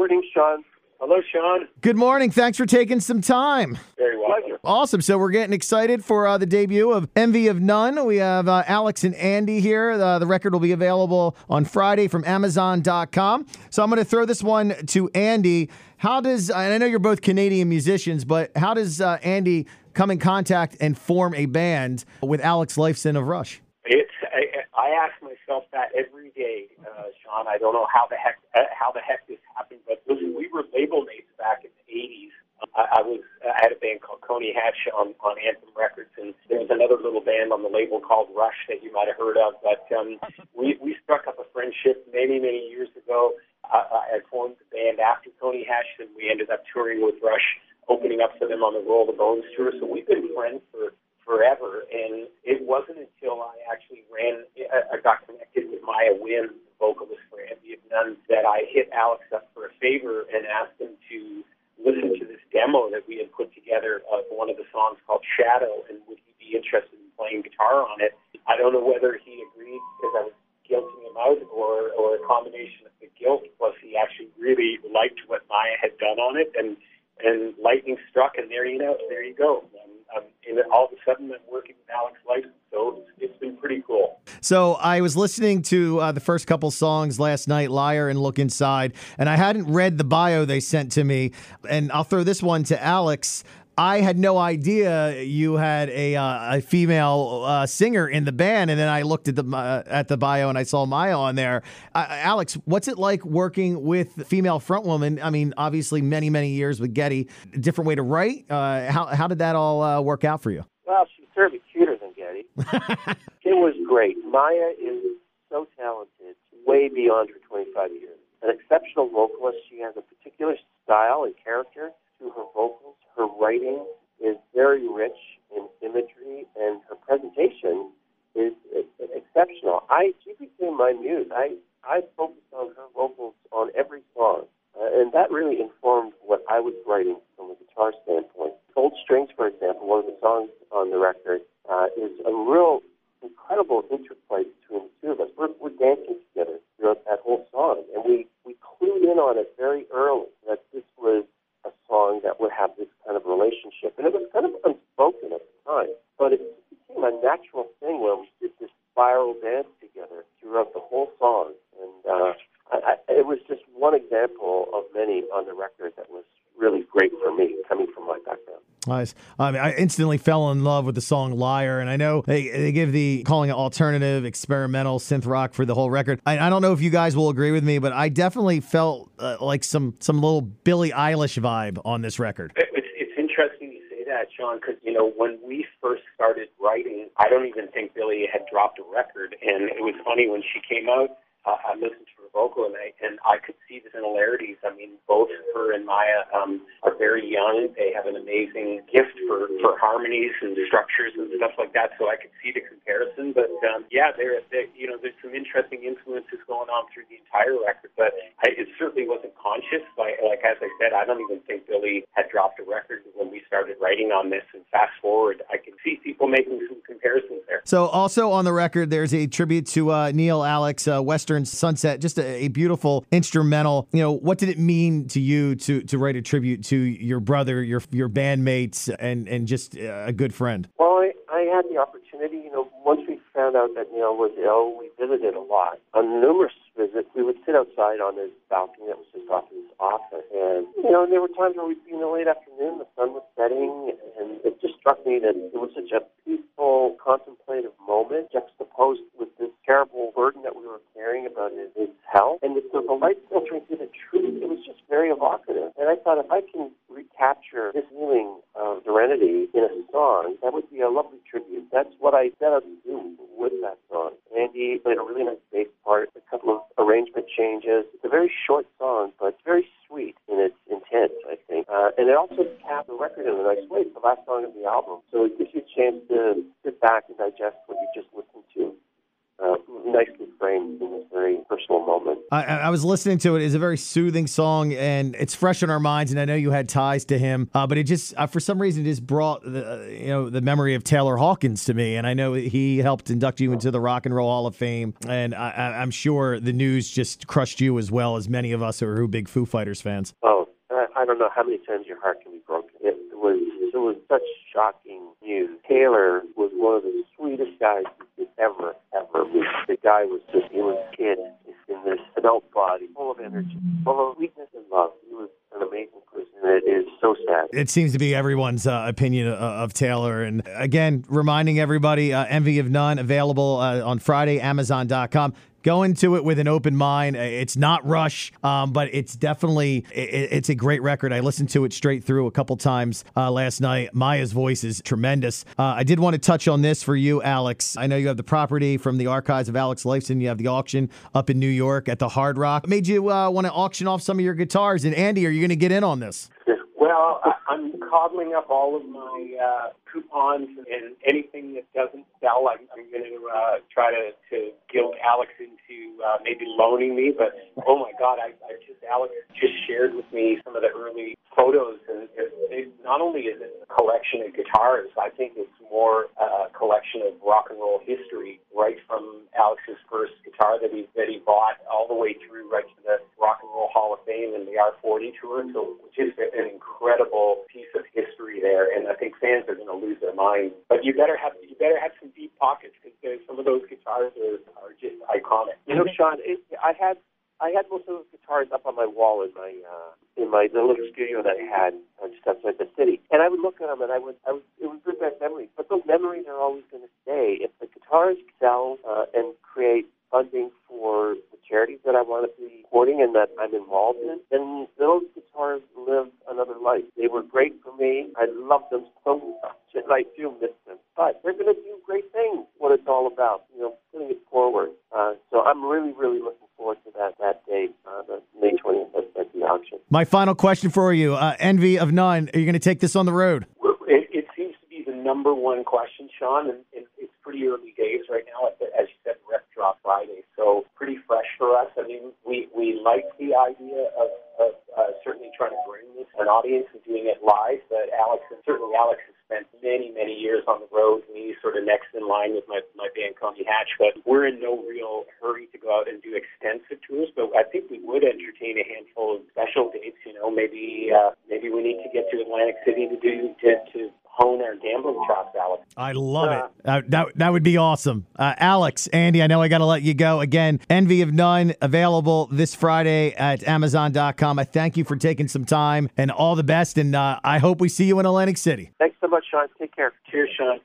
morning, Sean. Hello, Sean. Good morning. Thanks for taking some time. Very welcome. Awesome. So we're getting excited for uh, the debut of Envy of None. We have uh, Alex and Andy here. Uh, the record will be available on Friday from Amazon.com. So I'm going to throw this one to Andy. How does, and I know you're both Canadian musicians, but how does uh, Andy come in contact and form a band with Alex Lifeson of Rush? It's I, I ask myself that every day, uh, Sean. I don't know how the heck uh, how the heck this happened, but listen, we were label mates back in the '80s. I, I was I had a band Hatch on on Anthem Records, and there was another little band on the label called Rush that you might have heard of. But um, we we struck up a friendship many many years ago. I, I formed the band after Coney Hatch, and we ended up touring with Rush, opening up for them on the Roll the Bones tour. So we've been friends for forever, and it wasn't until I actually ran, uh, I got connected with Maya Wynn, the vocalist for of None, that I hit Alex up for a favor and asked him to listen to this demo that we had put together of one of the songs called Shadow, and would he be interested in playing guitar on it? I don't know whether he agreed because I was guilting him out, or or a combination of the guilt plus he actually really liked what Maya had done on it, and and lightning struck, and there you know, there you go. And, um, and all of a sudden, I'm working with Alex Lifeson, so it's, it's been pretty cool. So I was listening to uh, the first couple songs last night, "Liar" and "Look Inside," and I hadn't read the bio they sent to me. And I'll throw this one to Alex. I had no idea you had a, uh, a female uh, singer in the band, and then I looked at the uh, at the bio and I saw Maya on there. Uh, Alex, what's it like working with female frontwoman? I mean, obviously many many years with Geddy, different way to write. Uh, how how did that all uh, work out for you? Well, she's certainly cuter than Geddy. was great. Maya is so talented, way beyond her 25 years. An exceptional vocalist. She has a particular style and character to her vocals. Her writing is very rich in imagery, and her presentation is exceptional. I she became my muse. I I focused on her vocals on every song, uh, and that really informed what I was writing from a guitar standpoint. Old Strings, for example, one of the songs on the record, uh, is a real incredible interplay between the two of us. We're, we're dancing together throughout that whole song, and we we clued in on it very early that this was a song that would have this kind of relationship. And it was kind of unspoken at the time, but it became a natural thing where we did this spiral dance together throughout the whole song. And uh, I, I, it was just one example of many on the record that was really great for me coming from my background. Nice. I, mean, I instantly fell in love with the song "Liar," and I know they, they give the calling it alternative, experimental synth rock for the whole record. I, I don't know if you guys will agree with me, but I definitely felt uh, like some some little Billie Eilish vibe on this record. It's, it's interesting you say that, Sean, because you know when we first started writing, I don't even think Billie had dropped a record, and it was funny when she came out. Uh, I listened to vocal, and I and I could see the similarities. I mean, both her and Maya um, are very young. They have an amazing gift for for harmonies and structures and stuff like that. So I could see the comparison. But um, yeah, there, you know, there's some interesting influences going on through the entire record. But I, it certainly wasn't conscious. Like, like as I said, I don't even think Billie had dropped a record when we started writing on this. And fast forward, I can see people making some comparisons there. So also on the record, there's a tribute to uh, Neil Alex, uh, Western Sunset, just a, beautiful instrumental. You know, what did it mean to you to to write a tribute to your brother, your your bandmates, and and just uh, a good friend? Well, I, I had the opportunity. You know, once we found out that Neil was ill, we visited a lot. On numerous visits, we would sit outside on his balcony that was just off his office, and you know, there were times where we'd be in the late afternoon, the sun was setting, and it just struck me that it was such a peaceful, contemplative moment, this terrible burden that we were carrying about his, his health, and with the, light filtering through the trees. It was just very evocative, and I thought if I can recapture this feeling of serenity in a song, that would be a lovely tribute. That's what I set out to do with that song. Andy played a really nice bass part, a couple of arrangement changes. It's a very short song, but it's very sweet in its intent, I think. Uh, and it also capped the record in a nice way. It's the last song of the album. So it gives you a chance to sit back and digest what you just nicely framed in this very personal moment. I, I was listening to it. It's a very soothing song, and it's fresh in our minds. And I know you had ties to him, uh, but it just, uh, for some reason, just brought the, uh, you know, the memory of Taylor Hawkins to me. And I know he helped induct you into the Rock and Roll Hall of Fame, and I, am sure the news just crushed you as well as many of us who are big Foo Fighters fans. Oh, I don't know how many times your heart can be broken. It was it was such shocking news. Taylor was one of the sweetest guys ever guy was just he was a kid in this adult body, full of energy, full of sweetness and love. He was an amazing person. It is so sad. It seems to be everyone's uh, opinion of, of, Taylor. And again, reminding everybody, uh, Envy of None available uh, on Friday, Amazon.com go into it with an open mind. It's not Rush, um, but it's definitely it, it's a great record. I listened to it straight through a couple times uh, last night. Maya's voice is tremendous. Uh, I did want to touch on this for you, Alex. I know you have the property from the archives of Alex Lifeson. You have the auction up in New York at the Hard Rock. What made you uh, want to auction off some of your guitars? And Andy, are you going to get in on this? Well, I'm coddling up all of my uh, coupons and anything that doesn't sell. I'm, I'm going to uh, try to, to guilt Alex into uh, maybe loaning me. But oh my God, I, I just Alex just shared with me some of the early photos, and it, it, not only is it a collection of guitars, I think it's more collection of rock and roll history, right from Alex's first guitar that he that he bought all the way through right to the Rock and Roll Hall of Fame and the R40 tour. So just an incredible piece of history there, and I think fans are going to lose their minds. But you better have you better have some deep pockets because some of those guitars are, are just iconic. You know, Sean, it, I had I had most of those guitars up on my wall in my uh, in my the little studio that I had just outside the city, and I would look at them and I would I was it was good bad memories. But those memories are always going to stay. If the guitars sell uh, and create funding for the charities that I want to be supporting and that I'm involved in, then those guitars live another life. They were great for me. I love them so much, and I do miss them. But they're going to do great things. What it's all about, you know, putting it forward. Uh, so I'm really, really looking forward to that that date, uh, the May 20th at, at the auction. My final question for you: uh, Envy of None. Are you going to take this on the road? It, it seems to be the number one question, Sean, and, and it's pretty early days right now. As you said, Rep Drop Friday, so pretty fresh for us. I mean, we we like the idea of, of uh, certainly trying to bring this an audience and doing it live. But Alex and certainly Alex has spent many many years on the road. And he's sort of next in line with my my band Coney Hatch. But we're in no real hurry to go out and do extensive tours. But I think we would entertain a handful of special dates. You know, maybe uh, maybe we need to get to Atlantic City to do to to hone our gambling chops, Alex. I love uh, it. Uh, that, that would be awesome. Uh, Alex, Andy, I know I got to let you go. Again, Envy of None, available this Friday at Amazon.com. I thank you for taking some time and all the best. And uh, I hope we see you in Atlantic City. Thanks so much, Sean. Take care. Cheers, Sean.